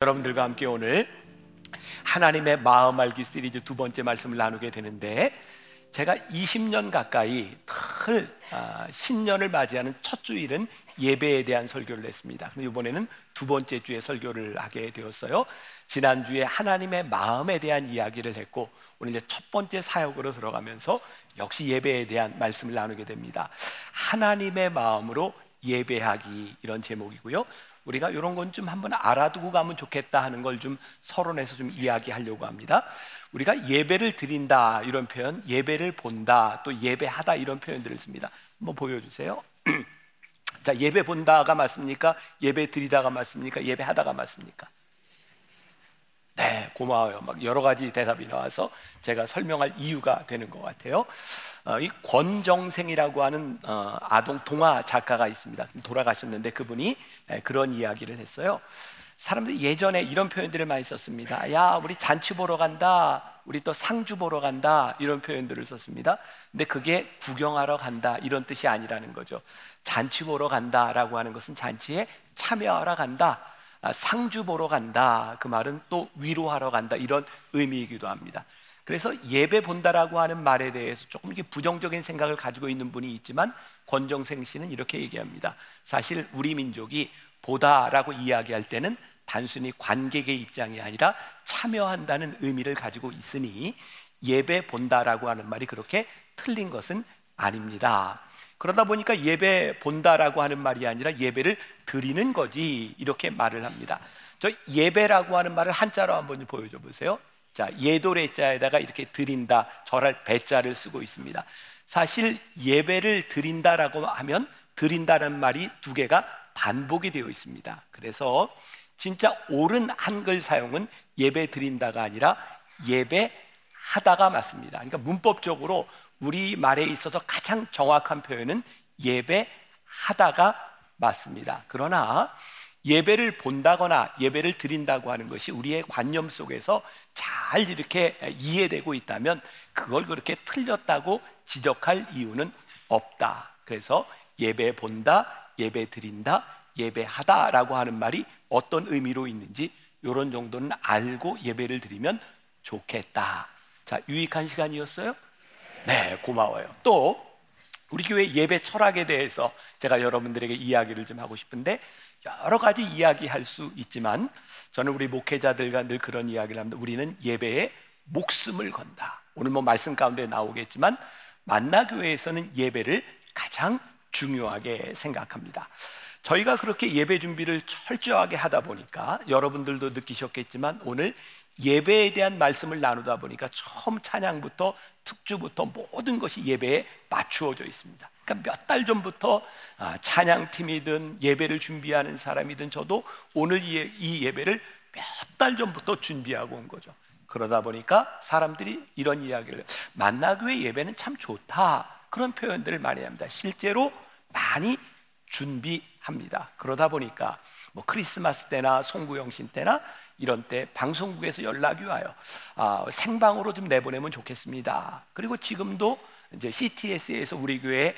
여러분들과 함께 오늘 하나님의 마음 알기 시리즈 두 번째 말씀을 나누게 되는데 제가 20년 가까이 늘 아, 신년을 맞이하는 첫 주일은 예배에 대한 설교를 했습니다. 그럼 이번에는 두 번째 주에 설교를 하게 되었어요. 지난 주에 하나님의 마음에 대한 이야기를 했고 오늘 이제 첫 번째 사역으로 들어가면서 역시 예배에 대한 말씀을 나누게 됩니다. 하나님의 마음으로 예배하기 이런 제목이고요. 우리가 이런 건 좀 한번 알아두고 가면 좋겠다 하는 걸 좀 서론에서 좀 이야기하려고 합니다. 우리가 예배를 드린다 이런 표현, 예배를 본다, 또 예배하다 이런 표현들을 씁니다. 한번 보여주세요. 자, 예배 본다가 맞습니까? 예배 드리다가 맞습니까? 예배하다가 맞습니까? 네, 고마워요. 막 여러 가지 대답이 나와서 제가 설명할 이유가 되는 것 같아요. 어, 이 권정생이라고 하는 어, 아동 동화 작가가 있습니다. 돌아가셨는데 그분이 그런 이야기를 했어요. 사람들이 예전에 이런 표현들을 많이 썼습니다. 야, 우리 잔치 보러 간다. 우리 또 상주 보러 간다. 이런 표현들을 썼습니다. 근데 그게 구경하러 간다. 이런 뜻이 아니라는 거죠. 잔치 보러 간다라고 하는 것은 잔치에 참여하러 간다. 아, 상주 보러 간다. 그 말은 또 위로하러 간다. 이런 의미이기도 합니다. 그래서 예배 본다라고 하는 말에 대해서 조금 이렇게 부정적인 생각을 가지고 있는 분이 있지만 권정생 씨는 이렇게 얘기합니다. 사실 우리 민족이 보다라고 이야기할 때는 단순히 관객의 입장이 아니라 참여한다는 의미를 가지고 있으니 예배 본다라고 하는 말이 그렇게 틀린 것은 아닙니다. 그러다 보니까 예배 본다라고 하는 말이 아니라 예배를 드리는 거지 이렇게 말을 합니다. 저 예배라고 하는 말을 한자로 한번 보여줘 보세요. 자, 예도래자에다가 이렇게 드린다, 절할 배자를 쓰고 있습니다. 사실 예배를 드린다라고 하면 드린다는 말이 두 개가 반복이 되어 있습니다. 그래서 진짜 옳은 한글 사용은 예배 드린다가 아니라 예배 하다가 맞습니다. 그러니까 문법적으로 우리 말에 있어서 가장 정확한 표현은 예배하다가 맞습니다. 그러나 예배를 본다거나 예배를 드린다고 하는 것이 우리의 관념 속에서 잘 이렇게 이해되고 있다면 그걸 그렇게 틀렸다고 지적할 이유는 없다. 그래서 예배 본다, 예배 드린다, 예배하다라고 하는 말이 어떤 의미로 있는지 이런 정도는 알고 예배를 드리면 좋겠다. 자, 유익한 시간이었어요? 네, 고마워요. 또 우리 교회 예배 철학에 대해서 제가 여러분들에게 이야기를 좀 하고 싶은데 여러 가지 이야기할 수 있지만 저는 우리 목회자들과 늘 그런 이야기를 합니다. 우리는 예배에 목숨을 건다. 오늘 뭐 말씀 가운데 나오겠지만 만나교회에서는 예배를 가장 중요하게 생각합니다. 저희가 그렇게 예배 준비를 철저하게 하다 보니까 여러분들도 느끼셨겠지만 오늘 예배에 대한 말씀을 나누다 보니까 처음 찬양부터 특주부터 모든 것이 예배에 맞추어져 있습니다. 그러니까 몇 달 전부터 아, 찬양팀이든 예배를 준비하는 사람이든 저도 오늘 이 예배를 몇 달 전부터 준비하고 온 거죠. 그러다 보니까 사람들이 이런 이야기를 만나교회 예배는 참 좋다 그런 표현들을 많이 합니다. 실제로 많이 준비합니다. 그러다 보니까 뭐 크리스마스 때나 송구영신 때나 이런 때 방송국에서 연락이 와요. 아, 생방으로 좀 내보내면 좋겠습니다. 그리고 지금도 이제 CTS에서 우리 교회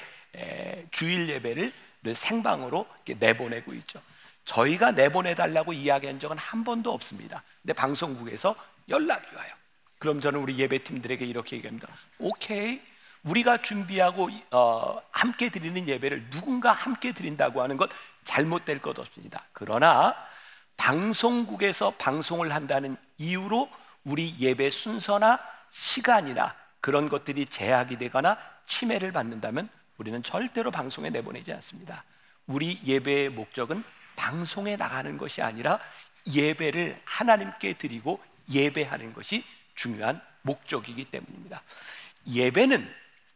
주일 예배를 생방으로 내보내고 있죠. 저희가 내보내달라고 이야기한 적은 한 번도 없습니다. 근데 방송국에서 연락이 와요. 그럼 저는 우리 예배팀들에게 이렇게 얘기합니다. 오케이. 우리가 준비하고 어, 함께 드리는 예배를 누군가 함께 드린다고 하는 것 잘못될 것 없습니다. 그러나 방송국에서 방송을 한다는 이유로 우리 예배 순서나 시간이나 그런 것들이 제약이 되거나 침해를 받는다면 우리는 절대로 방송에 내보내지 않습니다. 우리 예배의 목적은 방송에 나가는 것이 아니라 예배를 하나님께 드리고 예배하는 것이 중요한 목적이기 때문입니다. 예배는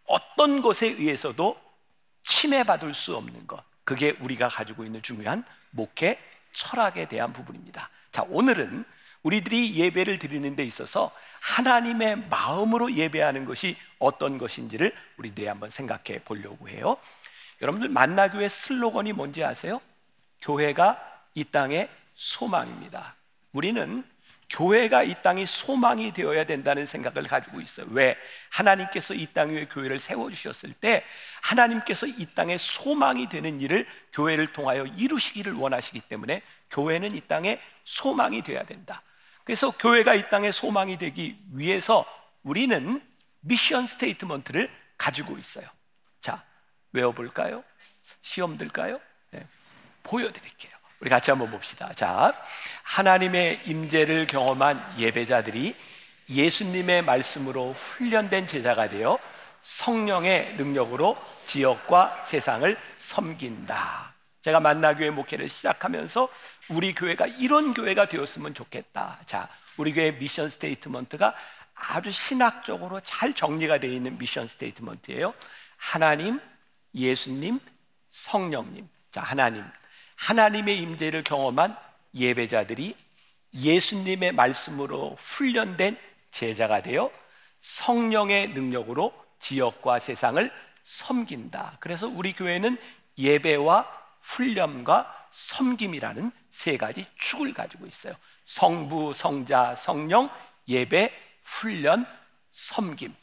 어떤 것에 의해서도 침해받을 수 없는 것. 그게 우리가 가지고 있는 중요한 목회 철학에 대한 부분입니다. 자, 오늘은 우리들이 예배를 드리는 데 있어서 하나님의 마음으로 예배하는 것이 어떤 것인지를 우리들이 한번 생각해 보려고 해요. 여러분들 만나교회 슬로건이 뭔지 아세요? 교회가 이 땅의 소망입니다. 우리는 교회가 이 땅이 소망이 되어야 된다는 생각을 가지고 있어요. 왜? 하나님께서 이 땅 위에 교회를 세워주셨을 때 하나님께서 이 땅에 소망이 되는 일을 교회를 통하여 이루시기를 원하시기 때문에 교회는 이 땅에 소망이 되어야 된다. 그래서 교회가 이 땅에 소망이 되기 위해서 우리는 mission statement를 가지고 있어요. 자, 외워볼까요? 시험 들까요? 네, 보여드릴게요. 우리 같이 한번 봅시다. 자, 하나님의 임재를 경험한 예배자들이 예수님의 말씀으로 훈련된 제자가 되어 성령의 능력으로 지역과 세상을 섬긴다. 제가 만나교회 목회를 시작하면서 우리 교회가 이런 교회가 되었으면 좋겠다. 자, 우리 교회 mission statement가 아주 신학적으로 잘 정리가 되어 있는 mission statement예요. 하나님, 예수님, 성령님. 자, 하나님. 하나님의 임재를 경험한 예배자들이 예수님의 말씀으로 훈련된 제자가 되어 성령의 능력으로 지역과 세상을 섬긴다. 그래서 우리 교회는 예배와 훈련과 섬김이라는 세 가지 축을 가지고 있어요. 성부, 성자, 성령, 예배, 훈련, 섬김.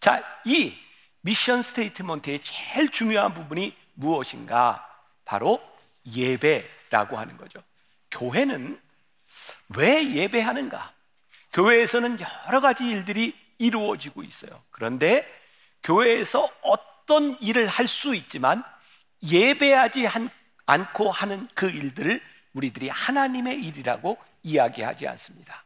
자, 이 mission statement의 제일 중요한 부분이 무엇인가? 바로 예배라고 하는 거죠. 교회는 왜 예배하는가? 교회에서는 여러 가지 일들이 이루어지고 있어요. 그런데 교회에서 어떤 일을 할 수 있지만 예배하지 않고 하는 그 일들을 우리들이 하나님의 일이라고 이야기하지 않습니다.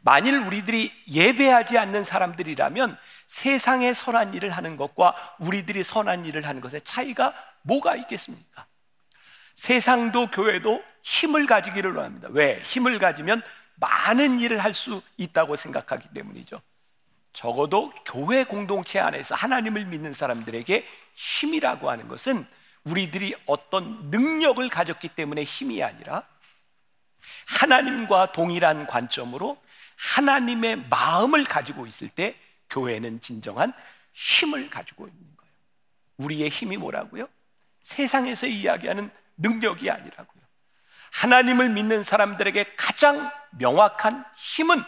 만일 우리들이 예배하지 않는 사람들이라면 세상에 선한 일을 하는 것과 우리들이 선한 일을 하는 것의 차이가 뭐가 있겠습니까? 세상도 교회도 힘을 가지기를 원합니다. 왜? 힘을 가지면 많은 일을 할 수 있다고 생각하기 때문이죠. 적어도 교회 공동체 안에서 하나님을 믿는 사람들에게 힘이라고 하는 것은 우리들이 어떤 능력을 가졌기 때문에 힘이 아니라 하나님과 동일한 관점으로 하나님의 마음을 가지고 있을 때 교회는 진정한 힘을 가지고 있는 거예요. 우리의 힘이 뭐라고요? 세상에서 이야기하는 능력이 아니라고요. 하나님을 믿는 사람들에게 가장 명확한 힘은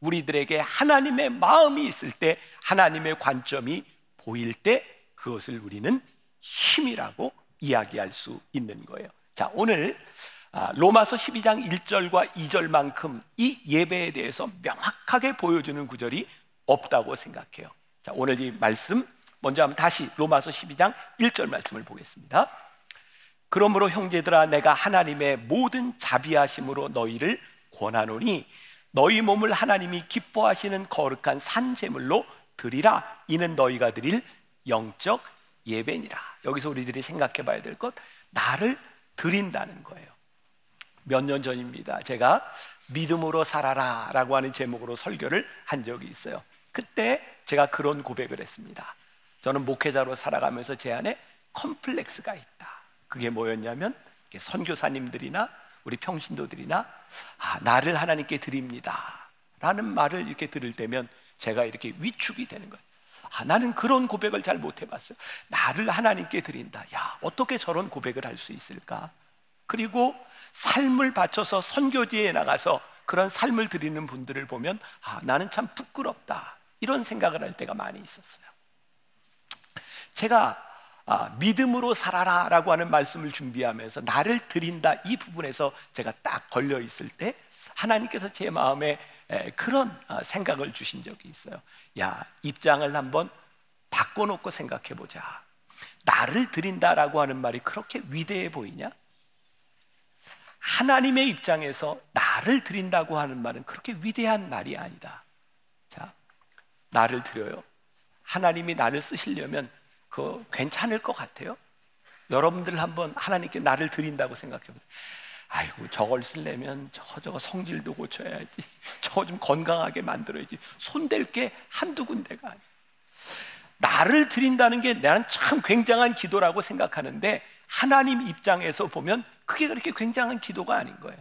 우리들에게 하나님의 마음이 있을 때 하나님의 관점이 보일 때 그것을 우리는 힘이라고 이야기할 수 있는 거예요. 자, 오늘 아, 로마서 12장 1절과 2절만큼 이 예배에 대해서 명확하게 보여주는 구절이 없다고 생각해요. 자, 오늘 이 말씀 먼저 한번 다시 로마서 12장 1절 말씀을 보겠습니다. 그러므로 형제들아 내가 하나님의 모든 자비하심으로 너희를 권하노니 너희 몸을 하나님이 기뻐하시는 거룩한 산 제물로 드리라 이는 너희가 드릴 영적 예배니라. 여기서 우리들이 생각해 봐야 될 것 나를 드린다는 거예요. 몇 년 전입니다. 제가 믿음으로 살아라 라고 하는 제목으로 설교를 한 적이 있어요. 그때 제가 그런 고백을 했습니다. 저는 목회자로 살아가면서 제 안에 컴플렉스가 있다. 그게 뭐였냐면 선교사님들이나 우리 평신도들이나 아, 나를 하나님께 드립니다. 라는 말을 이렇게 들을 때면 제가 이렇게 위축이 되는 거예요. 아, 나는 그런 고백을 잘 못 해봤어요. 나를 하나님께 드린다. 야, 어떻게 저런 고백을 할 수 있을까? 그리고 삶을 바쳐서 선교지에 나가서 그런 삶을 드리는 분들을 보면 아, 나는 참 부끄럽다. 이런 생각을 할 때가 많이 있었어요. 제가 아, 믿음으로 살아라 라고 하는 말씀을 준비하면서 나를 드린다 이 부분에서 제가 딱 걸려 있을 때 하나님께서 제 마음에 그런 아, 생각을 주신 적이 있어요. 야 입장을 한번 바꿔놓고 생각해 보자. 나를 드린다 라고 하는 말이 그렇게 위대해 보이냐? 하나님의 입장에서 나를 드린다고 하는 말은 그렇게 위대한 말이 아니다. 자, 나를 드려요. 하나님이 나를 쓰시려면 그 괜찮을 것 같아요? 여러분들 한번 하나님께 나를 드린다고 생각해 보세요. 아이고 저걸 쓰려면 저거 저거 성질도 고쳐야지. 저거 좀 건강하게 만들어야지. 손댈 게 한두 군데가 아니야. 나를 드린다는 게 나는 참 굉장한 기도라고 생각하는데 하나님 입장에서 보면 그게 그렇게 굉장한 기도가 아닌 거예요.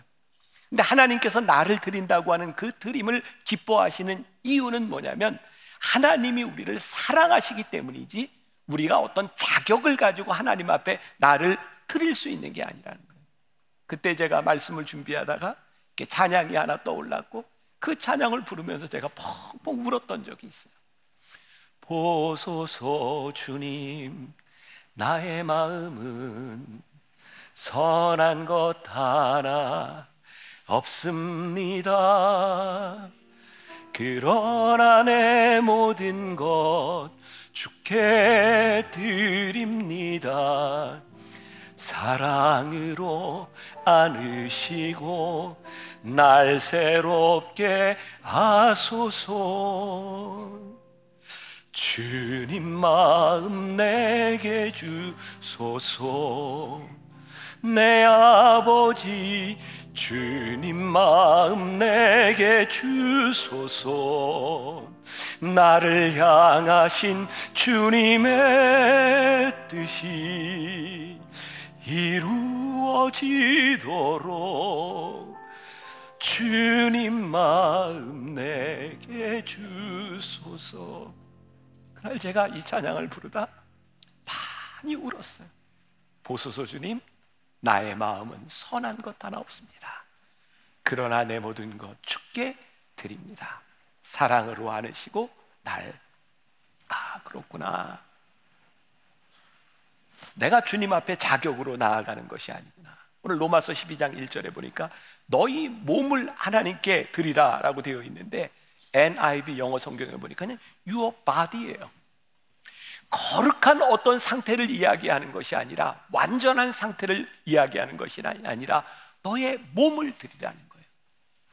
근데 하나님께서 나를 드린다고 하는 그 드림을 기뻐하시는 이유는 뭐냐면 하나님이 우리를 사랑하시기 때문이지 우리가 어떤 자격을 가지고 하나님 앞에 나를 드릴 수 있는 게 아니라는 거예요. 그때 제가 말씀을 준비하다가 찬양이 하나 떠올랐고 그 찬양을 부르면서 제가 펑펑 울었던 적이 있어요. 보소서 주님 나의 마음은 선한 것 하나 없습니다. 그러나 내 모든 것 주께 드립니다. 사랑으로 안으시고 날 새롭게 하소서. 주님 마음 내게 주소서. 내 아버지 주님 마음 내게 주소서. 나를 향하신 주님의 뜻이 이루어지도록 주님 마음 내게 주소서. 그날 제가 이 찬양을 부르다 많이 울었어요. 보소서 주님 나의 마음은 선한 것 하나 없습니다. 그러나 내 모든 것 주께 드립니다. 사랑으로 안으시고 날, 아, 그렇구나. 내가 주님 앞에 자격으로 나아가는 것이 아니구나. 오늘 로마서 12장 1절에 보니까 너희 몸을 하나님께 드리라 라고 되어 있는데 NIV 영어 성경에 보니까 your body예요. 거룩한 어떤 상태를 이야기하는 것이 아니라 완전한 상태를 이야기하는 것이 아니라 너의 몸을 드리라는 거예요.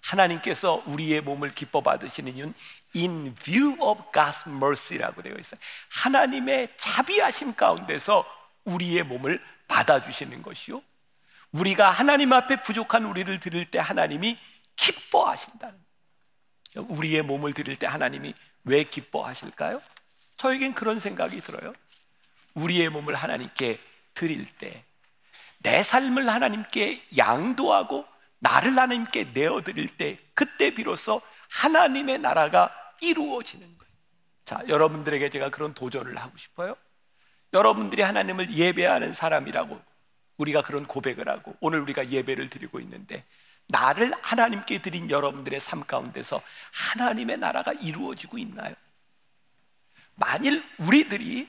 하나님께서 우리의 몸을 기뻐 받으시는 이유는 in view of God's mercy라고 되어 있어요. 하나님의 자비하심 가운데서 우리의 몸을 받아주시는 것이요. 우리가 하나님 앞에 부족한 우리를 드릴 때 하나님이 기뻐하신다는 거예요. 우리의 몸을 드릴 때 하나님이 왜 기뻐하실까요? 저에겐 그런 생각이 들어요. 우리의 몸을 하나님께 드릴 때, 내 삶을 하나님께 양도하고 나를 하나님께 내어 드릴 때, 그때 비로소 하나님의 나라가 이루어지는 거예요. 자, 여러분들에게 제가 그런 도전을 하고 싶어요. 여러분들이 하나님을 예배하는 사람이라고 우리가 그런 고백을 하고 오늘 우리가 예배를 드리고 있는데 나를 하나님께 드린 여러분들의 삶 가운데서 하나님의 나라가 이루어지고 있나요? 만일 우리들이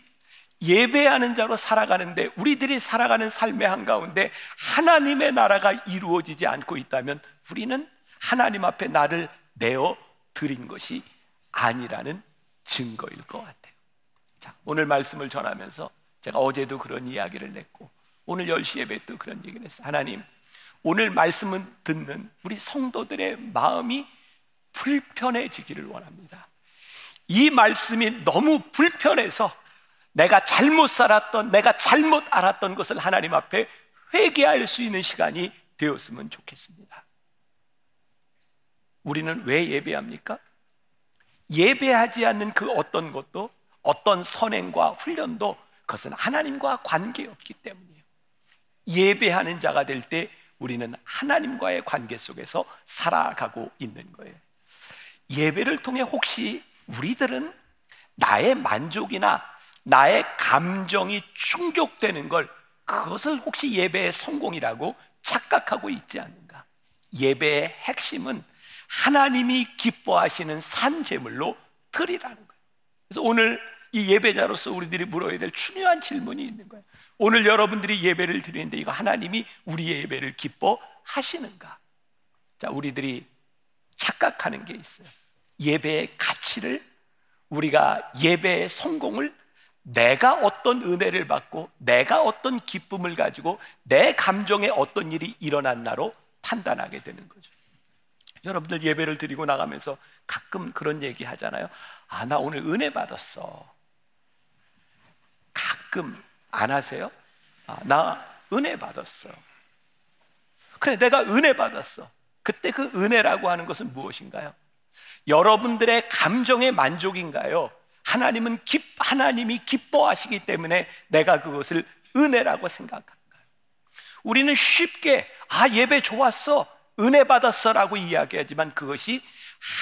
예배하는 자로 살아가는데 우리들이 살아가는 삶의 한가운데 하나님의 나라가 이루어지지 않고 있다면 우리는 하나님 앞에 나를 내어 드린 것이 아니라는 증거일 것 같아요. 자, 오늘 말씀을 전하면서 제가 어제도 그런 이야기를 냈고 오늘 10시 예배 도 그런 얘기를 했어요. 하나님, 오늘 말씀을 듣는 우리 성도들의 마음이 불편해지기를 원합니다. 이 말씀이 너무 불편해서 내가 잘못 살았던, 내가 잘못 알았던 것을 하나님 앞에 회개할 수 있는 시간이 되었으면 좋겠습니다. 우리는 왜 예배합니까? 예배하지 않는 그 어떤 것도 어떤 선행과 훈련도 그것은 하나님과 관계없기 때문이에요. 예배하는 자가 될 때 우리는 하나님과의 관계 속에서 살아가고 있는 거예요. 예배를 통해 혹시 우리들은 나의 만족이나 나의 감정이 충족되는 걸 그것을 혹시 예배의 성공이라고 착각하고 있지 않는가? 예배의 핵심은 하나님이 기뻐하시는 산 제물로 드리라는 거예요. 그래서 오늘 이 예배자로서 우리들이 물어야 될 중요한 질문이 있는 거예요. 오늘 여러분들이 예배를 드리는데 이거 하나님이 우리의 예배를 기뻐하시는가? 자, 우리들이 착각하는 게 있어요. 예배의 가치를 우리가 예배의 성공을 내가 어떤 은혜를 받고 내가 어떤 기쁨을 가지고 내 감정에 어떤 일이 일어났나로 판단하게 되는 거죠. 여러분들 예배를 드리고 나가면서 가끔 그런 얘기 하잖아요. 아, 나 오늘 은혜 받았어. 가끔 안 하세요? 아, 나 은혜 받았어. 그래, 내가 은혜 받았어. 그때 그 은혜라고 하는 것은 무엇인가요? 여러분들의 감정의 만족인가요? 하나님은 기, 하나님이 기뻐하시기 때문에 내가 그것을 은혜라고 생각한가요? 우리는 쉽게 아 예배 좋았어 은혜 받았어라고 이야기하지만 그것이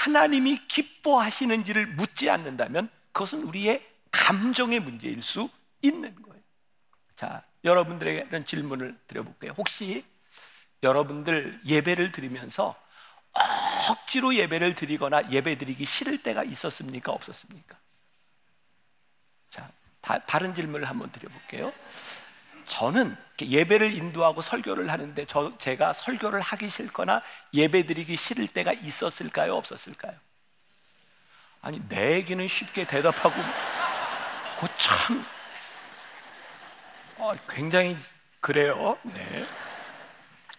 하나님이 기뻐하시는지를 묻지 않는다면 그것은 우리의 감정의 문제일 수 있는 거예요. 자, 여러분들에게 이런 질문을 드려볼게요. 혹시 여러분들 예배를 드리면서 억지로 예배를 드리거나 예배 드리기 싫을 때가 있었습니까? 없었습니까? 자, 다, 른 질문을 한번 드려볼게요. 저는 예배를 인도하고 설교를 하는데 저 제가 설교를 하기 싫거나 예배 드리기 싫을 때가 있었을까요? 없었을까요? 아니 내 얘기는 쉽게 대답하고 그 참 어, 굉장히 그래요. 네.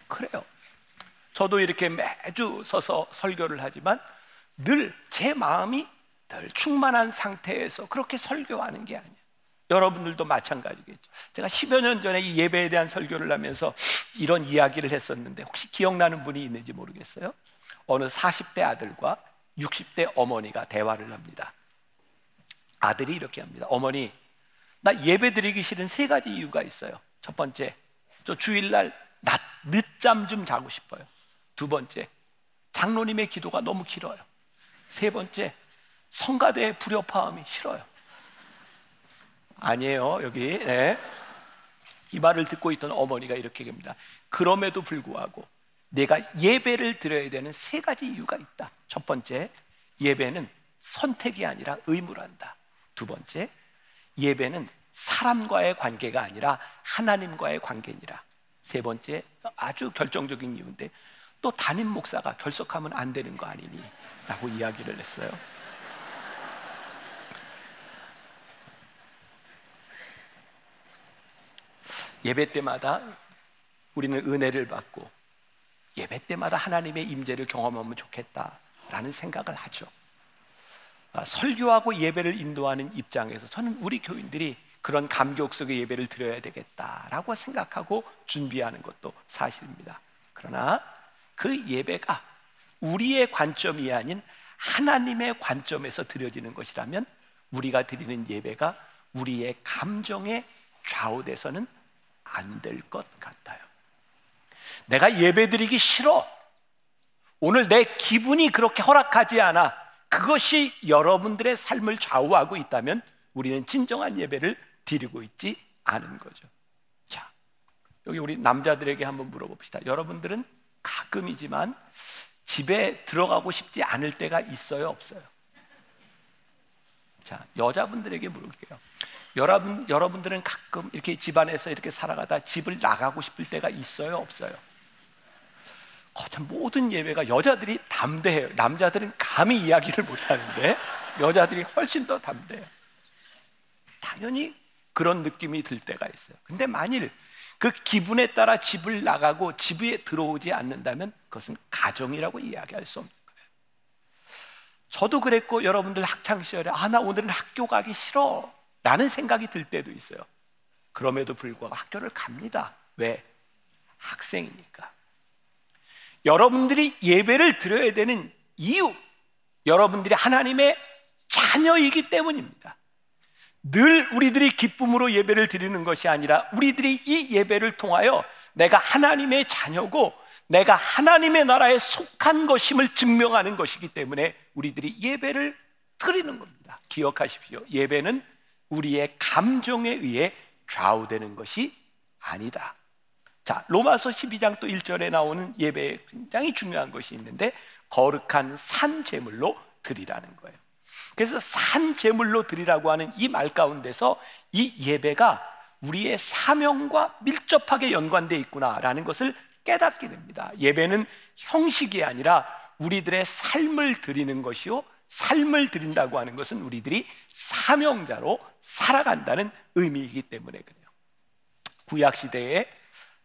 그래요. 저도 이렇게 매주 서서 설교를 하지만 늘 제 마음이 늘 충만한 상태에서 그렇게 설교하는 게 아니에요. 여러분들도 마찬가지겠죠. 제가 10여 년 전에 이 예배에 대한 설교를 하면서 이런 이야기를 했었는데 혹시 기억나는 분이 있는지 모르겠어요. 어느 40대 아들과 60대 어머니가 대화를 합니다. 아들이 이렇게 합니다. 어머니, 나 예배 드리기 싫은 세 가지 이유가 있어요. 첫 번째, 저 주일날 낮, 늦잠 좀 자고 싶어요. 두 번째, 장로님의 기도가 너무 길어요. 세 번째, 성가대의 불협화음이 싫어요. 아니에요, 여기. 네. 이 말을 듣고 있던 어머니가 이렇게 합니다. 그럼에도 불구하고 내가 예배를 드려야 되는 세 가지 이유가 있다. 첫 번째, 예배는 선택이 아니라 의무란다. 두 번째, 예배는 사람과의 관계가 아니라 하나님과의 관계니라. 세 번째, 아주 결정적인 이유인데 또 담임 목사가 결석하면 안 되는 거 아니니? 라고 이야기를 했어요. 예배 때마다 우리는 은혜를 받고 예배 때마다 하나님의 임재를 경험하면 좋겠다라는 생각을 하죠. 아, 설교하고 예배를 인도하는 입장에서 저는 우리 교인들이 그런 감격 속의 예배를 드려야 되겠다라고 생각하고 준비하는 것도 사실입니다. 그러나 그 예배가 우리의 관점이 아닌 하나님의 관점에서 드려지는 것이라면 우리가 드리는 예배가 우리의 감정에 좌우돼서는 안 될 것 같아요. 내가 예배 드리기 싫어. 오늘 내 기분이 그렇게 허락하지 않아. 그것이 여러분들의 삶을 좌우하고 있다면 우리는 진정한 예배를 드리고 있지 않은 거죠. 자, 여기 우리 남자들에게 한번 물어봅시다. 여러분들은 가끔이지만 집에 들어가고 싶지 않을 때가 있어요, 없어요? 자, 여자분들에게 물어볼게요. 여러분, 여러분들은 가끔 이렇게 집안에서 이렇게 살아가다 집을 나가고 싶을 때가 있어요, 없어요? 거참 모든 예배가 여자들이 담대해요. 남자들은 감히 이야기를 못 하는데 여자들이 훨씬 더 담대해요. 당연히 그런 느낌이 들 때가 있어요. 근데 만일 그 기분에 따라 집을 나가고 집에 들어오지 않는다면 그것은 가정이라고 이야기할 수 없는 거예요. 저도 그랬고 여러분들 학창 시절에 아 나 오늘은 학교 가기 싫어 라는 생각이 들 때도 있어요. 그럼에도 불구하고 학교를 갑니다. 왜? 학생이니까. 여러분들이 예배를 드려야 되는 이유, 여러분들이 하나님의 자녀이기 때문입니다. 늘 우리들이 기쁨으로 예배를 드리는 것이 아니라 우리들이 이 예배를 통하여 내가 하나님의 자녀고 내가 하나님의 나라에 속한 것임을 증명하는 것이기 때문에 우리들이 예배를 드리는 겁니다. 기억하십시오. 예배는 우리의 감정에 의해 좌우되는 것이 아니다. 자, 로마서 12장 또 1절에 나오는 예배에 굉장히 중요한 것이 있는데 거룩한 산 제물로 드리라는 거예요. 그래서 산 제물로 드리라고 하는 이 말 가운데서 이 예배가 우리의 사명과 밀접하게 연관되어 있구나라는 것을 깨닫게 됩니다. 예배는 형식이 아니라 우리들의 삶을 드리는 것이요. 삶을 드린다고 하는 것은 우리들이 사명자로 살아간다는 의미이기 때문에 그래요. 구약 시대에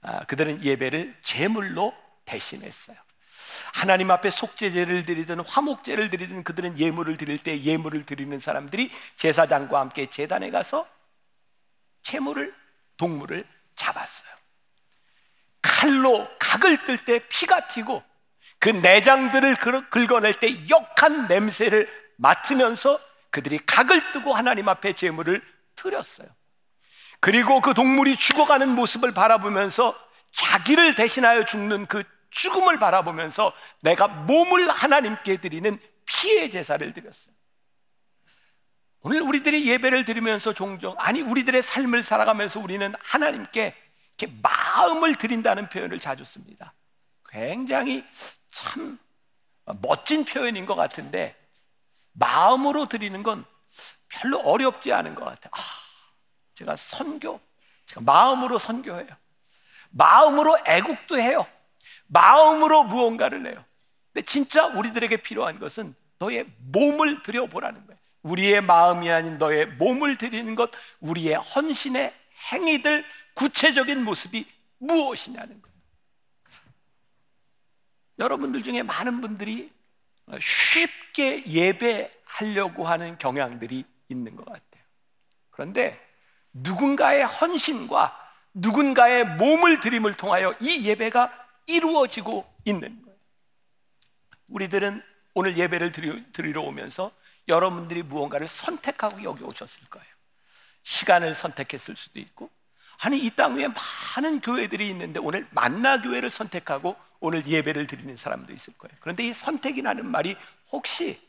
아, 그들은 예배를 제물로 대신했어요. 하나님 앞에 속죄제를 드리든 화목제를 드리든 그들은 예물을 드릴 때 예물을 드리는 사람들이 제사장과 함께 제단에 가서 채물을 동물을 잡았어요. 칼로 각을 뜰 때 피가 튀고 그 내장들을 긁어낼 때 역한 냄새를 맡으면서 그들이 각을 뜨고 하나님 앞에 제물을 드렸어요. 그리고 그 동물이 죽어가는 모습을 바라보면서 자기를 대신하여 죽는 그 죽음을 바라보면서 내가 몸을 하나님께 드리는 피해 제사를 드렸어요. 오늘 우리들이 예배를 드리면서 종종 아니 우리들의 삶을 살아가면서 우리는 하나님께 이렇게 마음을 드린다는 표현을 자주 씁니다. 굉장히 참 멋진 표현인 것 같은데 마음으로 드리는 건 별로 어렵지 않은 것 같아요. 아, 제가 선교 마음으로 선교해요. 마음으로 애국도 해요. 마음으로 무언가를 내요. 근데 진짜 우리들에게 필요한 것은 너의 몸을 들여보라는 거예요. 우리의 마음이 아닌 너의 몸을 드리는 것, 우리의 헌신의 행위들, 구체적인 모습이 무엇이냐는 거예요. 여러분들 중에 많은 분들이 쉽게 예배하려고 하는 경향들이 있는 것 같아요. 그런데 누군가의 헌신과 누군가의 몸을 들임을 통하여 이 예배가 이루어지고 있는 거예요. 우리들은 오늘 예배를 드리러 오면서 여러분들이 무언가를 선택하고 여기 오셨을 거예요. 시간을 선택했을 수도 있고, 아니 이 땅 위에 많은 교회들이 있는데 오늘 만나 교회를 선택하고 오늘 예배를 드리는 사람도 있을 거예요. 그런데 이 선택이라는 말이 혹시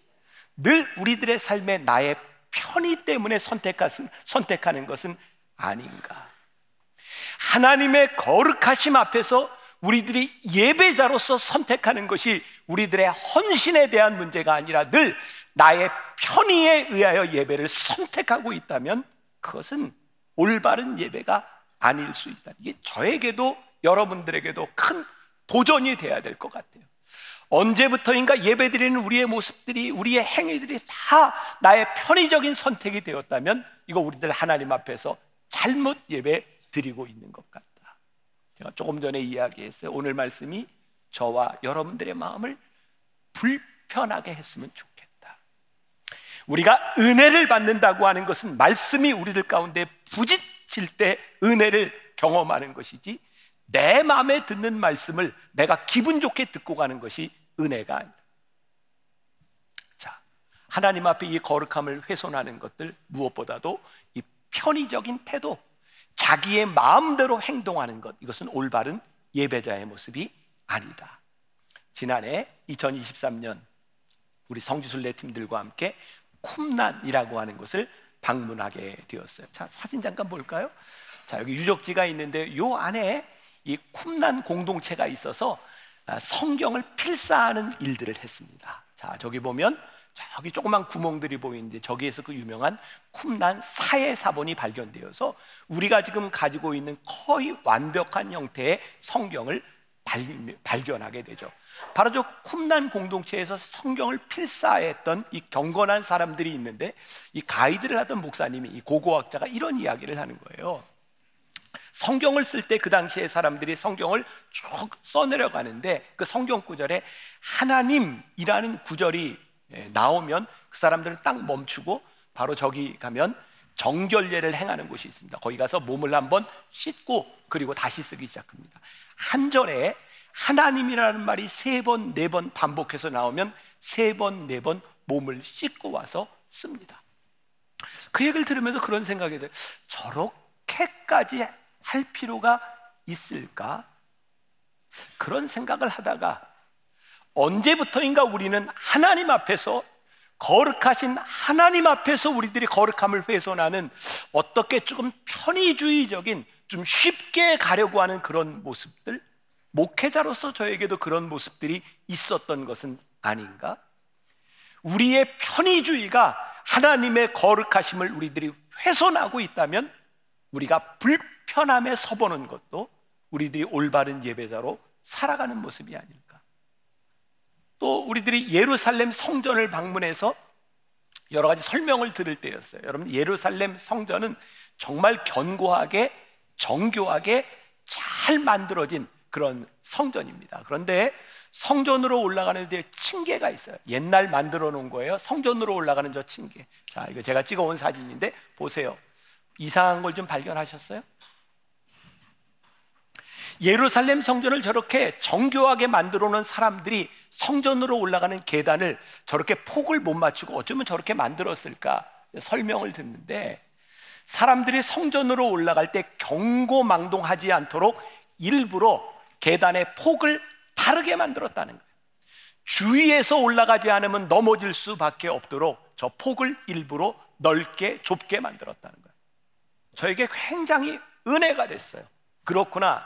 늘 우리들의 삶에 나의 편의 때문에 선택하는 것은 아닌가? 하나님의 거룩하심 앞에서 우리들이 예배자로서 선택하는 것이 우리들의 헌신에 대한 문제가 아니라 늘 나의 편의에 의하여 예배를 선택하고 있다면 그것은 올바른 예배가 아닐 수 있다. 이게 저에게도 여러분들에게도 큰 도전이 돼야 될 것 같아요. 언제부터인가 예배 드리는 우리의 모습들이 우리의 행위들이 다 나의 편의적인 선택이 되었다면 이거 우리들 하나님 앞에서 잘못 예배 드리고 있는 것 같다. 제가 조금 전에 이야기했어요. 오늘 말씀이 저와 여러분들의 마음을 불편하게 했으면 좋겠다. 우리가 은혜를 받는다고 하는 것은 말씀이 우리들 가운데 부딪힐 때 은혜를 경험하는 것이지 내 마음에 듣는 말씀을 내가 기분 좋게 듣고 가는 것이 은혜가 아니다. 자, 하나님 앞에 이 거룩함을 훼손하는 것들 무엇보다도 이 편의적인 태도, 자기의 마음대로 행동하는 것 이것은 올바른 예배자의 모습이 아니다. 지난해 2023년 우리 성지순례 팀들과 함께 쿰난이라고 하는 것을 방문하게 되었어요. 자, 사진 잠깐 볼까요? 자, 여기 유적지가 있는데 요 안에 이 쿰난 공동체가 있어서 아, 성경을 필사하는 일들을 했습니다. 자, 저기 보면 저기 조그만 구멍들이 보이는데 저기에서 그 유명한 쿰난 사해 사본이 발견되어서 우리가 지금 가지고 있는 거의 완벽한 형태의 성경을 발, 견하게 되죠. 바로 저 쿰난 공동체에서 성경을 필사했던 이 경건한 사람들이 있는데 이 가이드를 하던 목사님이 이 고고학자가 이런 이야기를 하는 거예요. 성경을 쓸 때 그 당시에 사람들이 성경을 쭉 써내려가는데 그 성경 구절에 하나님이라는 구절이 예, 나오면 그 사람들은 딱 멈추고 바로 저기 가면 정결례를 행하는 곳이 있습니다. 거기 가서 몸을 한번 씻고 그리고 다시 쓰기 시작합니다. 한 절에 하나님이라는 말이 세 번, 네 번 반복해서 나오면 세 번, 네 번 몸을 씻고 와서 씁니다. 그 얘기를 들으면서 그런 생각이 들어요. 저렇게까지 할 필요가 있을까? 그런 생각을 하다가 언제부터인가 우리는 하나님 앞에서 거룩하신 하나님 앞에서 우리들이 거룩함을 훼손하는 어떻게 조금 편의주의적인 좀 쉽게 가려고 하는 그런 모습들 목회자로서 저에게도 그런 모습들이 있었던 것은 아닌가? 우리의 편의주의가 하나님의 거룩하심을 우리들이 훼손하고 있다면 우리가 불편함에 서보는 것도 우리들이 올바른 예배자로 살아가는 모습이 아닐까? 또 우리들이 예루살렘 성전을 방문해서 여러 가지 설명을 들을 때였어요. 여러분 예루살렘 성전은 정말 견고하게 정교하게 잘 만들어진 그런 성전입니다. 그런데 성전으로 올라가는 데 층계가 있어요. 옛날 만들어 놓은 거예요. 성전으로 올라가는 저 층계. 자, 이거 제가 찍어 온 사진인데 보세요. 이상한 걸 좀 발견하셨어요? 예루살렘 성전을 저렇게 정교하게 만들어 놓은 사람들이 성전으로 올라가는 계단을 저렇게 폭을 못 맞추고 어쩌면 저렇게 만들었을까 설명을 듣는데 사람들이 성전으로 올라갈 때 경고망동하지 않도록 일부러 계단의 폭을 다르게 만들었다는 거예요. 주위에서 올라가지 않으면 넘어질 수밖에 없도록 저 폭을 일부러 넓게 좁게 만들었다는 거예요. 저에게 굉장히 은혜가 됐어요. 그렇구나.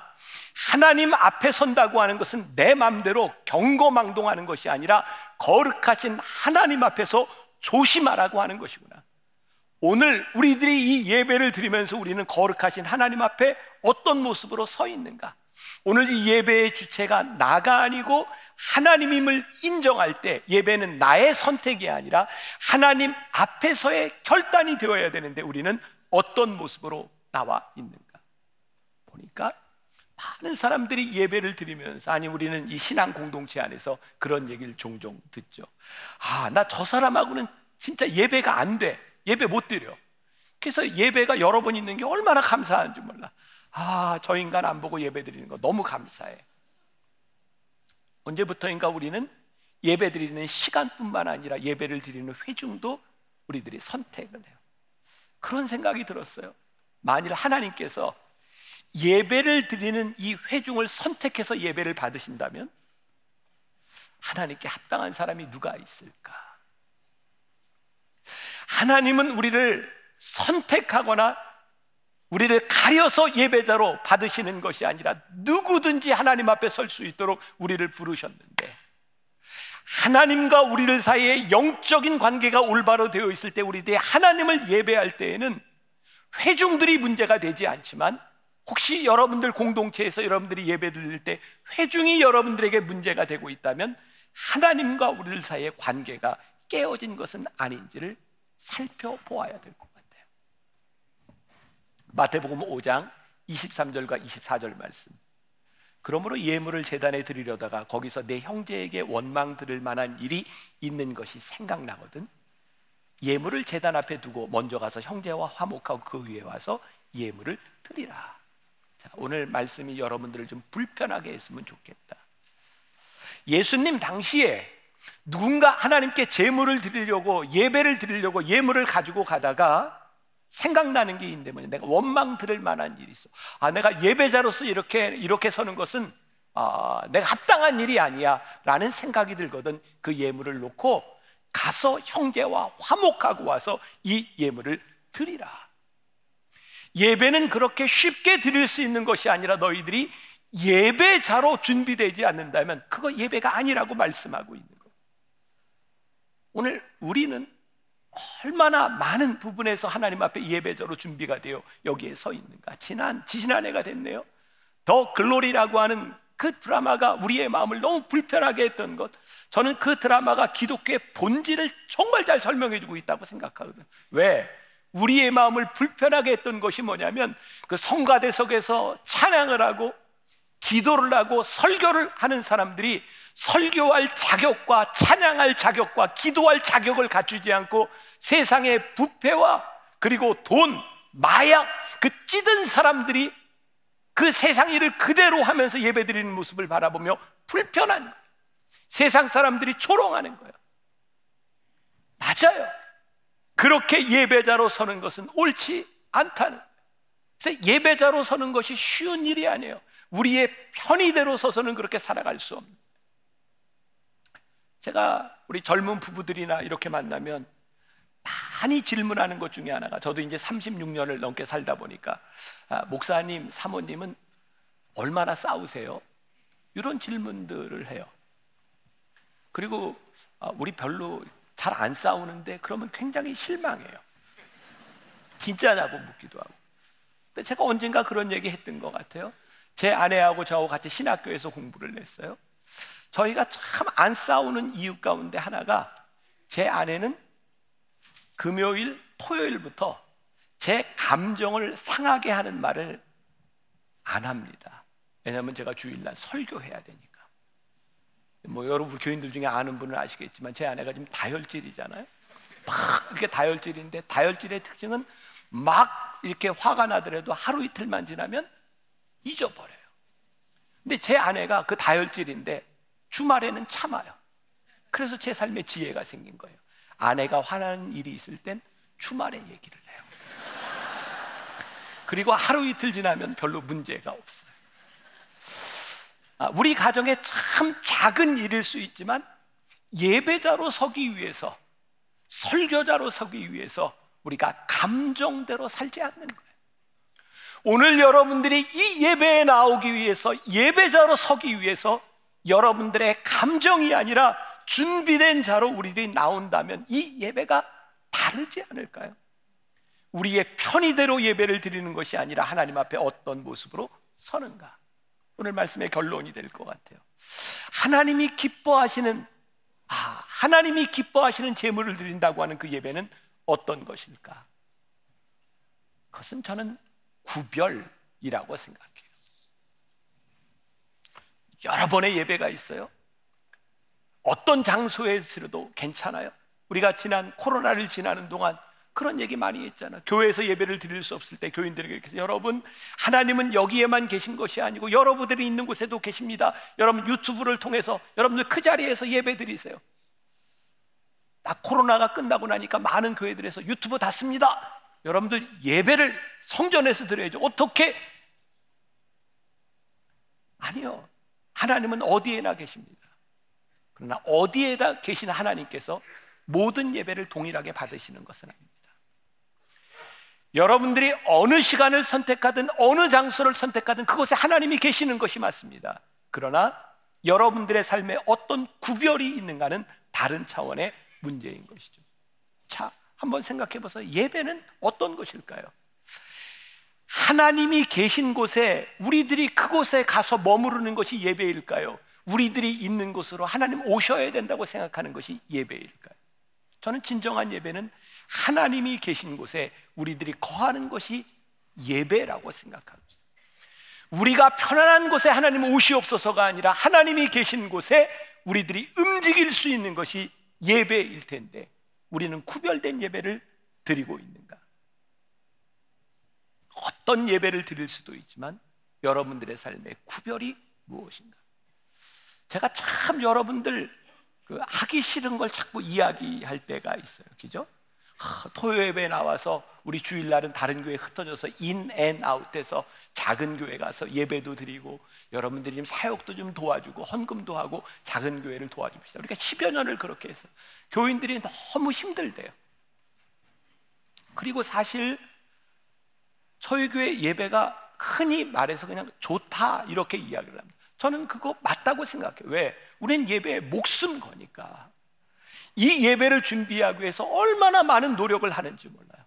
하나님 앞에 선다고 하는 것은 내 마음대로 경거망동하는 것이 아니라 거룩하신 하나님 앞에서 조심하라고 하는 것이구나. 오늘 우리들이 이 예배를 드리면서 우리는 거룩하신 하나님 앞에 어떤 모습으로 서 있는가? 오늘 이 예배의 주체가 나가 아니고 하나님임을 인정할 때 예배는 나의 선택이 아니라 하나님 앞에서의 결단이 되어야 되는데 우리는 어떤 모습으로 나와 있는가? 보니까 많은 사람들이 예배를 드리면서 아니 우리는 이 신앙 공동체 안에서 그런 얘기를 종종 듣죠. 아, 나 저 사람하고는 진짜 예배가 안 돼. 예배 못 드려. 그래서 예배가 여러 번 있는 게 얼마나 감사한지 몰라. 아, 저 인간 안 보고 예배 드리는 거 너무 감사해. 언제부터인가 우리는 예배 드리는 시간뿐만 아니라 예배를 드리는 회중도 우리들이 선택을 해요. 그런 생각이 들었어요. 만일 하나님께서 예배를 드리는 이 회중을 선택해서 예배를 받으신다면 하나님께 합당한 사람이 누가 있을까? 하나님은 우리를 선택하거나 우리를 가려서 예배자로 받으시는 것이 아니라 누구든지 하나님 앞에 설 수 있도록 우리를 부르셨는데 하나님과 우리를 사이에 영적인 관계가 올바로 되어 있을 때 우리들이 하나님을 예배할 때에는 회중들이 문제가 되지 않지만 혹시 여러분들 공동체에서 여러분들이 예배 드릴 때 회중이 여러분들에게 문제가 되고 있다면 하나님과 우리들 사이의 관계가 깨어진 것은 아닌지를 살펴보아야 될 것 같아요. 마태복음 5장 23절과 24절 말씀. 그러므로 예물을 재단에 드리려다가 거기서 내 형제에게 원망 들을 만한 일이 있는 것이 생각나거든. 예물을 재단 앞에 두고 먼저 가서 형제와 화목하고 그 위에 와서 예물을 드리라. 자, 오늘 말씀이 여러분들을 좀 불편하게 했으면 좋겠다. 예수님 당시에 누군가 하나님께 제물을 드리려고 예배를 드리려고 예물을 가지고 가다가 생각나는 게 있는데 뭐냐. 내가 원망 들을 만한 일이 있어. 아 내가 예배자로서 이렇게 이렇게 서는 것은 아, 내가 합당한 일이 아니야 라는 생각이 들거든. 그 예물을 놓고 가서 형제와 화목하고 와서 이 예물을 드리라 예배는 그렇게 쉽게 드릴 수 있는 것이 아니라 너희들이 예배자로 준비되지 않는다면 그거 예배가 아니라고 말씀하고 있는 거예요. 오늘 우리는 얼마나 많은 부분에서 하나님 앞에 예배자로 준비가 되어 여기에 서 있는가. 지난 지난해가 됐네요. 더 글로리라고 하는 그 드라마가 우리의 마음을 너무 불편하게 했던 것. 저는 그 드라마가 기독교의 본질을 정말 잘 설명해 주고 있다고 생각하거든요. 왜? 우리의 마음을 불편하게 했던 것이 뭐냐면 그 성가대석에서 찬양을 하고 기도를 하고 설교를 하는 사람들이 설교할 자격과 찬양할 자격과 기도할 자격을 갖추지 않고 세상의 부패와 그리고 돈, 마약, 그 찌든 사람들이 그 세상 일을 그대로 하면서 예배 드리는 모습을 바라보며 불편한 세상 사람들이 조롱하는 거예요. 맞아요. 그렇게 예배자로 서는 것은 옳지 않다는. 그래서 예배자로 서는 것이 쉬운 일이 아니에요. 우리의 편의대로 서서는 그렇게 살아갈 수 없는. 제가 우리 젊은 부부들이나 이렇게 만나면 많이 질문하는 것 중에 하나가 저도 이제 36년을 넘게 살다 보니까 아, 목사님, 사모님은 얼마나 싸우세요? 이런 질문들을 해요. 그리고 아, 우리 별로 잘 안 싸우는데 그러면 굉장히 실망해요. 진짜냐고 묻기도 하고. 근데 제가 언젠가 그런 얘기 했던 것 같아요. 제 아내하고 저하고 같이 신학교에서 공부를 했어요. 저희가 참 안 싸우는 이유 가운데 하나가 제 아내는 금요일, 토요일부터 제 감정을 상하게 하는 말을 안 합니다. 왜냐하면 제가 주일날 설교해야 되니까. 뭐 여러분 교인들 중에 아는 분은 아시겠지만 제 아내가 지금 다혈질이잖아요. 막 이렇게 다혈질인데 다혈질의 특징은 막 이렇게 화가 나더라도 하루 이틀만 지나면 잊어버려요. 근데 제 아내가 그 다혈질인데 주말에는 참아요. 그래서 제 삶에 지혜가 생긴 거예요. 아내가 화나는 일이 있을 땐 주말에 얘기를 해요. 그리고 하루 이틀 지나면 별로 문제가 없어요. 아, 우리 가정에 참 작은 일일 수 있지만 예배자로 서기 위해서 설교자로 서기 위해서 우리가 감정대로 살지 않는 거예요. 오늘 여러분들이 이 예배에 나오기 위해서 예배자로 서기 위해서 여러분들의 감정이 아니라 준비된 자로 우리들이 나온다면 이 예배가 다르지 않을까요? 우리의 편의대로 예배를 드리는 것이 아니라 하나님 앞에 어떤 모습으로 서는가? 오늘 말씀의 결론이 될 것 같아요. 하나님이 기뻐하시는 아, 하나님이 기뻐하시는 제물을 드린다고 하는 그 예배는 어떤 것일까? 그것은 저는 구별이라고 생각해요. 여러 번의 예배가 있어요. 어떤 장소에서도 괜찮아요. 우리가 지난 코로나를 지나는 동안 그런 얘기 많이 했잖아. 교회에서 예배를 드릴 수 없을 때 교인들에게 이렇게 여러분 하나님은 여기에만 계신 것이 아니고 여러분들이 있는 곳에도 계십니다. 여러분 유튜브를 통해서 여러분들 그 자리에서 예배 드리세요. 딱 코로나가 끝나고 나니까 많은 교회들에서 유튜브 닫습니다. 여러분들 예배를 성전에서 드려야죠. 어떻게? 아니요. 하나님은 어디에나 계십니다. 그러나 어디에다 계신 하나님께서 모든 예배를 동일하게 받으시는 것은 아닙니다. 여러분들이 어느 시간을 선택하든 어느 장소를 선택하든 그곳에 하나님이 계시는 것이 맞습니다. 그러나 여러분들의 삶에 어떤 구별이 있는가는 다른 차원의 문제인 것이죠. 자, 한번 생각해 보세요. 예배는 어떤 것일까요? 하나님이 계신 곳에 우리들이 그곳에 가서 머무르는 것이 예배일까요? 우리들이 있는 곳으로 하나님 오셔야 된다고 생각하는 것이 예배일까요? 저는 진정한 예배는 하나님이 계신 곳에 우리들이 거하는 것이 예배라고 생각합니다. 우리가 편안한 곳에 하나님 오시옵소서가 아니라 하나님이 계신 곳에 우리들이 움직일 수 있는 것이 예배일 텐데 우리는 구별된 예배를 드리고 있는가? 어떤 예배를 드릴 수도 있지만 여러분들의 삶의 구별이 무엇인가? 제가 참 여러분들 그 하기 싫은 걸 자꾸 이야기할 때가 있어요. 그죠? 토요 예배 나와서 우리 주일날은 다른 교회 흩어져서 인앤 아웃돼서 작은 교회 가서 예배도 드리고 여러분들이 좀 사역도 좀 도와주고 헌금도 하고 작은 교회를 도와줍시다. 우리가 10여 년을 그렇게 해서 교인들이 너무 힘들대요. 그리고 사실 저희 교회 예배가 흔히 말해서 그냥 좋다 이렇게 이야기를 합니다. 저는 그거 맞다고 생각해요. 왜? 우린 예배에 목숨 거니까. 이 예배를 준비하기 위해서 얼마나 많은 노력을 하는지 몰라요.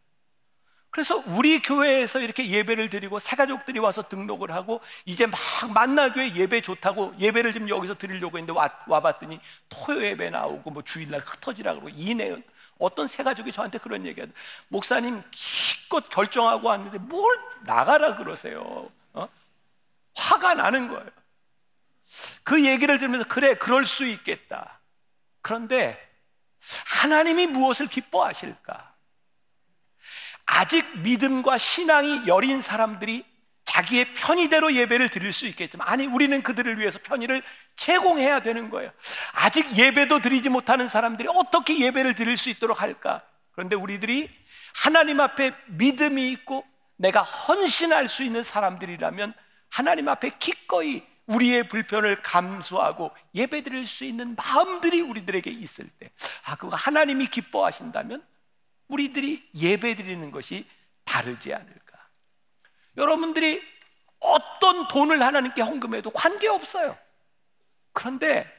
그래서 우리 교회에서 이렇게 예배를 드리고 새가족들이 와서 등록을 하고 이제 막 만나교회 예배 좋다고 예배를 좀 여기서 드리려고 했는데 와, 와봤더니 토요 예배 나오고 뭐 주일날 흩어지라 그러고 이내은 어떤 새가족이 저한테 그런 얘기하더 목사님 기껏 결정하고 왔는데 뭘 나가라 그러세요 어? 화가 나는 거예요 그 얘기를 들으면서 그래 그럴 수 있겠다 그런데 하나님이 무엇을 기뻐하실까? 아직 믿음과 신앙이 여린 사람들이 자기의 편의대로 예배를 드릴 수 있겠지만 아니 우리는 그들을 위해서 편의를 제공해야 되는 거예요. 아직 예배도 드리지 못하는 사람들이 어떻게 예배를 드릴 수 있도록 할까? 그런데 우리들이 하나님 앞에 믿음이 있고 내가 헌신할 수 있는 사람들이라면 하나님 앞에 기꺼이 우리의 불편을 감수하고 예배드릴 수 있는 마음들이 우리들에게 있을 때, 아, 그거 하나님이 기뻐하신다면 우리들이 예배드리는 것이 다르지 않을까. 여러분들이 어떤 돈을 하나님께 헌금해도 관계없어요. 그런데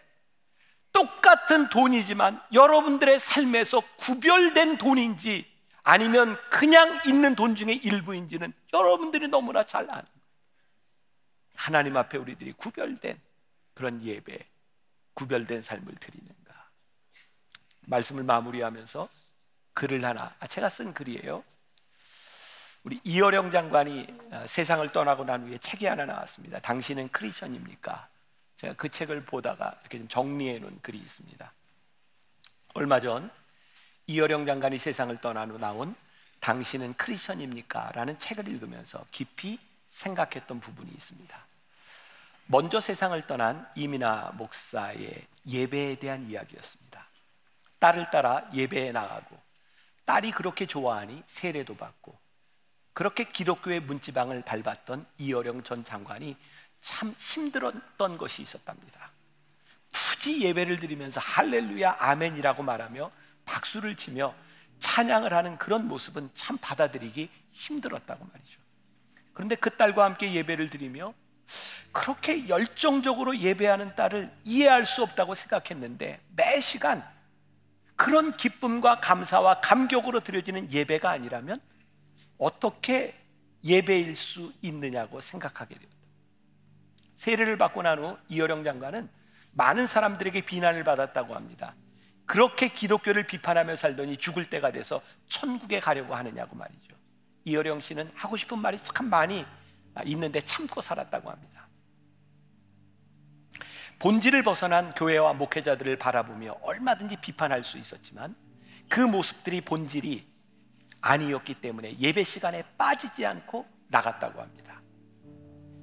똑같은 돈이지만 여러분들의 삶에서 구별된 돈인지 아니면 그냥 있는 돈 중에 일부인지는 여러분들이 너무나 잘 아는. 하나님 앞에 우리들이 구별된 그런 예배, 구별된 삶을 드리는가. 말씀을 마무리하면서 글을 하나, 아, 제가 쓴 글이에요. 우리 이어령 장관이 어, 세상을 떠나고 난 후에 책이 하나 나왔습니다. 당신은 크리스천입니까? 제가 그 책을 보다가 이렇게 좀 정리해 놓은 글이 있습니다. 얼마 전 이어령 장관이 세상을 떠난 후 나온 당신은 크리스천입니까? 라는 책을 읽으면서 깊이 생각했던 부분이 있습니다. 먼저 세상을 떠난 이민아 목사의 예배에 대한 이야기였습니다. 딸을 따라 예배에 나가고 딸이 그렇게 좋아하니 세례도 받고 그렇게 기독교의 문지방을 밟았던 이어령 전 장관이 참 힘들었던 것이 있었답니다. 굳이 예배를 드리면서 할렐루야 아멘이라고 말하며 박수를 치며 찬양을 하는 그런 모습은 참 받아들이기 힘들었다고 말이죠. 그런데 그 딸과 함께 예배를 드리며 그렇게 열정적으로 예배하는 딸을 이해할 수 없다고 생각했는데 매 시간 그런 기쁨과 감사와 감격으로 드려지는 예배가 아니라면 어떻게 예배일 수 있느냐고 생각하게 됩니다. 세례를 받고 난 후 이어령 장관은 많은 사람들에게 비난을 받았다고 합니다. 그렇게 기독교를 비판하며 살더니 죽을 때가 돼서 천국에 가려고 하느냐고 말이죠. 이어령 씨는 하고 싶은 말이 참 많이 있는데 참고 살았다고 합니다. 본질을 벗어난 교회와 목회자들을 바라보며 얼마든지 비판할 수 있었지만 그 모습들이 본질이 아니었기 때문에 예배 시간에 빠지지 않고 나갔다고 합니다.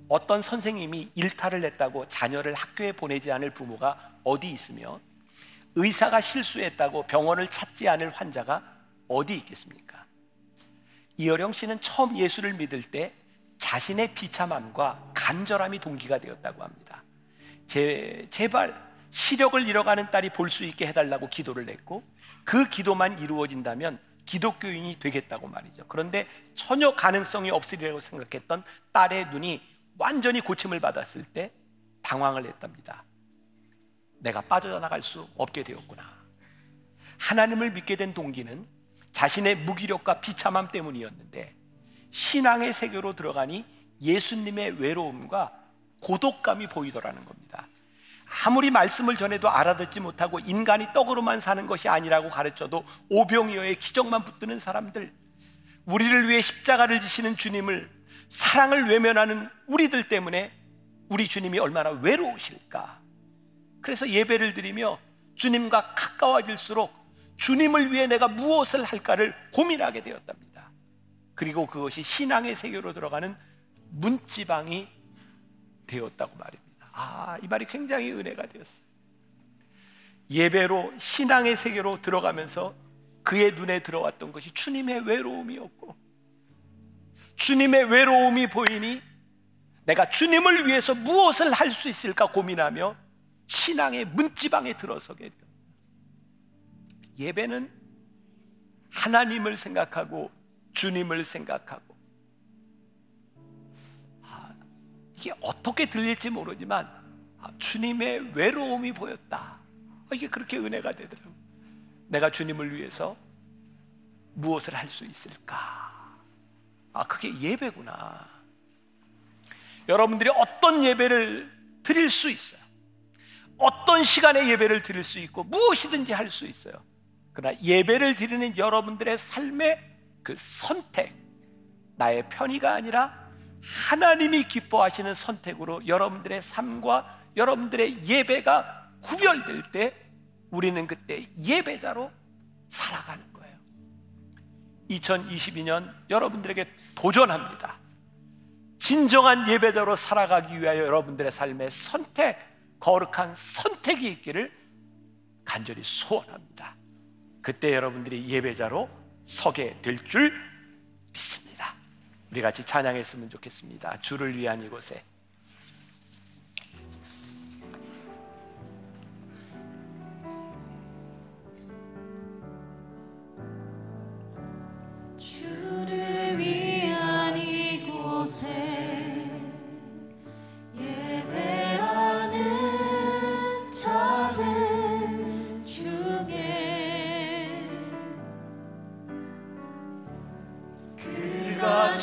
어떤 선생님이 일탈을 냈다고 자녀를 학교에 보내지 않을 부모가 어디 있으며 의사가 실수했다고 병원을 찾지 않을 환자가 어디 있겠습니까? 이어령 씨는 처음 예수를 믿을 때 자신의 비참함과 간절함이 동기가 되었다고 합니다. 제, 제발 시력을 잃어가는 딸이 볼 수 있게 해달라고 기도를 냈고 그 기도만 이루어진다면 기독교인이 되겠다고 말이죠. 그런데 전혀 가능성이 없으리라고 생각했던 딸의 눈이 완전히 고침을 받았을 때 당황을 했답니다. 내가 빠져나갈 수 없게 되었구나. 하나님을 믿게 된 동기는 자신의 무기력과 비참함 때문이었는데 신앙의 세계로 들어가니 예수님의 외로움과 고독감이 보이더라는 겁니다. 아무리 말씀을 전해도 알아듣지 못하고 인간이 떡으로만 사는 것이 아니라고 가르쳐도 오병이어의 기적만 붙드는 사람들, 우리를 위해 십자가를 지시는 주님을 사랑을 외면하는 우리들 때문에 우리 주님이 얼마나 외로우실까? 그래서 예배를 드리며 주님과 가까워질수록 주님을 위해 내가 무엇을 할까를 고민하게 되었답니다. 그리고 그것이 신앙의 세계로 들어가는 문지방이 되었다고 말입니다. 아, 이 말이 굉장히 은혜가 되었어요. 예배로 신앙의 세계로 들어가면서 그의 눈에 들어왔던 것이 주님의 외로움이었고 주님의 외로움이 보이니 내가 주님을 위해서 무엇을 할 수 있을까 고민하며 신앙의 문지방에 들어서게 돼요. 예배는 하나님을 생각하고 주님을 생각하고 아, 이게 어떻게 들릴지 모르지만 아, 주님의 외로움이 보였다. 아, 이게 그렇게 은혜가 되더라고요. 내가 주님을 위해서 무엇을 할 수 있을까? 아, 그게 예배구나. 여러분들이 어떤 예배를 드릴 수 있어요. 어떤 시간에 예배를 드릴 수 있고 무엇이든지 할 수 있어요. 그러나 예배를 드리는 여러분들의 삶의 그 선택, 나의 편의가 아니라 하나님이 기뻐하시는 선택으로 여러분들의 삶과 여러분들의 예배가 구별될 때 우리는 그때 예배자로 살아가는 거예요. 2022년 여러분들에게 도전합니다. 진정한 예배자로 살아가기 위하여 여러분들의 삶의 선택, 거룩한 선택이 있기를 간절히 소원합니다. 그때 여러분들이 예배자로 서게 될 줄 믿습니다. 우리 같이 찬양했으면 좋겠습니다. 주를 위한 이곳에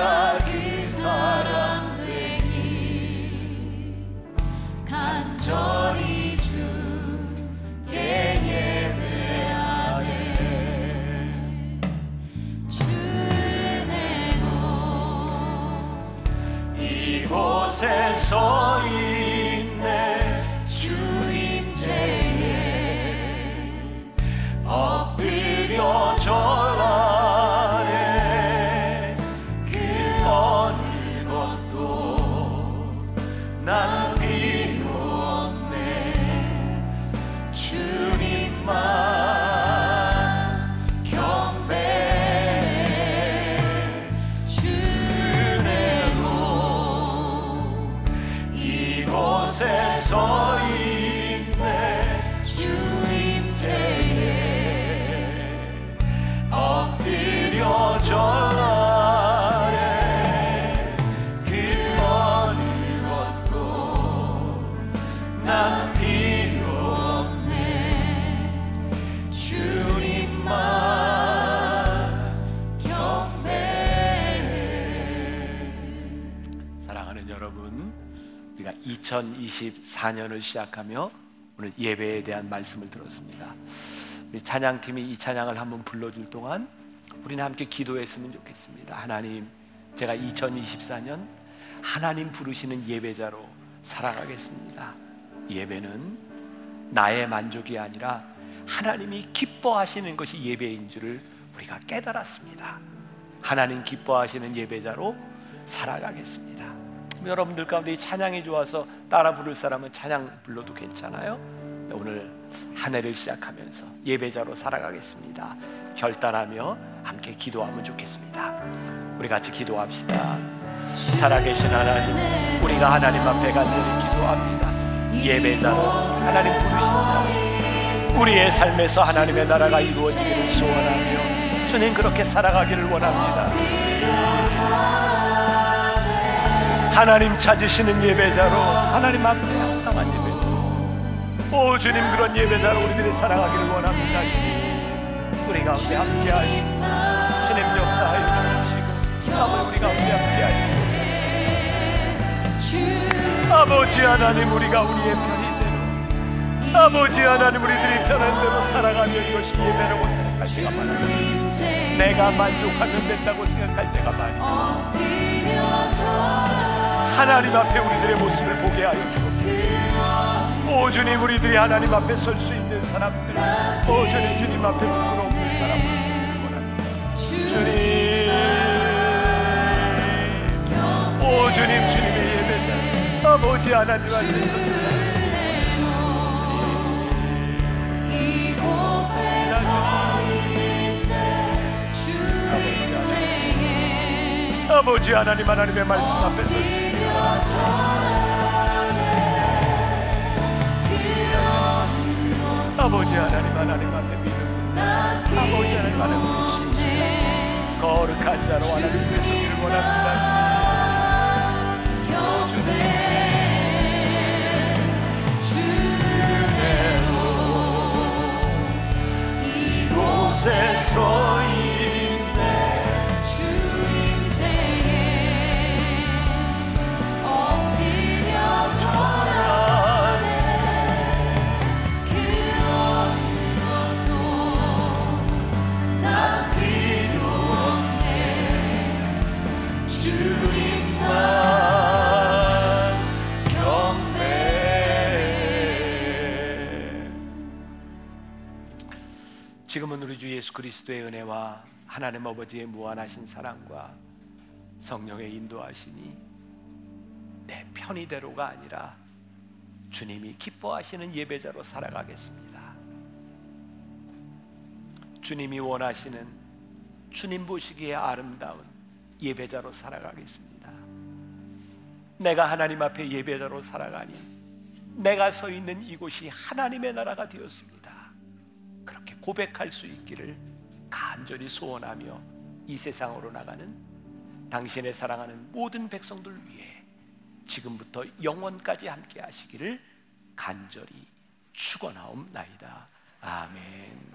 가 2024년을 시작하며 오늘 예배에 대한 말씀을 들었습니다. 우리 찬양팀이 이 찬양을 한번 불러줄 동안 우리는 함께 기도했으면 좋겠습니다. 하나님, 제가 2024년 하나님 부르시는 예배자로 살아가겠습니다. 예배는 나의 만족이 아니라 하나님이 기뻐하시는 것이 예배인 줄을 우리가 깨달았습니다. 하나님 기뻐하시는 예배자로 살아가겠습니다. 여러분들 가운데 이 찬양이 좋아서 따라 부를 사람은 찬양 불러도 괜찮아요. 오늘 한 해를 시작하면서 예배자로 살아가겠습니다. 결단하며 함께 기도하면 좋겠습니다. 우리 같이 기도합시다. 살아계신 하나님, 우리가 하나님 앞에 간절히 기도합니다. 예배자로 하나님 부르신다. 우리의 삶에서 하나님의 나라가 이루어지기를 소원하며 주님 그렇게 살아가기를 원합니다. 하나님 찾으시는 예배자로 하나님 앞에 합당한 예배자로 오 주님 그런 예배자로 우리들이 살아가기를 원합니다 주님. 우리 가운데 함께 하시고 주님 역사하여 주시고 아버지 우리 가운데 함께 하시고. 아버지 하나님 우리가 우리의 편의대로 아버지 하나님 우리들이 편한 대로 살아가며 이것이 예배라고 생각할 때가 많았습니다 내가 만족하면 된다고 생각할 때가 많이 있었습니다 하나님 앞에 우리들의 모습을 보게 하여 주옵소서. 오 주님 우리들이 하나님 앞에 설 수 있는 사람들, 오 주님 주님 앞에 부끄러 없는 서기를 원합니다. 주님, 오 주님 주님의 예배자, 아버지 하나님 앞에 서는 아버지 하나님 하나님의 말씀 앞에 있는 아버지 하나님 하나님 앞에 믿음. 아버지 하나님 하나님 신실한 거룩한 자로 하나님께 서기를 원합니다 그리스도의 은혜와 하나님 아버지의 무한하신 사랑과 성령의 인도하심이 내 편의대로가 아니라 주님이 기뻐하시는 예배자로 살아가겠습니다. 주님이 원하시는 주님 보시기에 아름다운 예배자로 살아가겠습니다. 내가 하나님 앞에 예배자로 살아가니 내가 서 있는 이곳이 하나님의 나라가 되었습니다. 그렇게 고백할 수 있기를 간절히 소원하며 이 세상으로 나가는 당신의 사랑하는 모든 백성들 위해 지금부터 영원까지 함께 하시기를 간절히 축원하옵나이다. 아멘.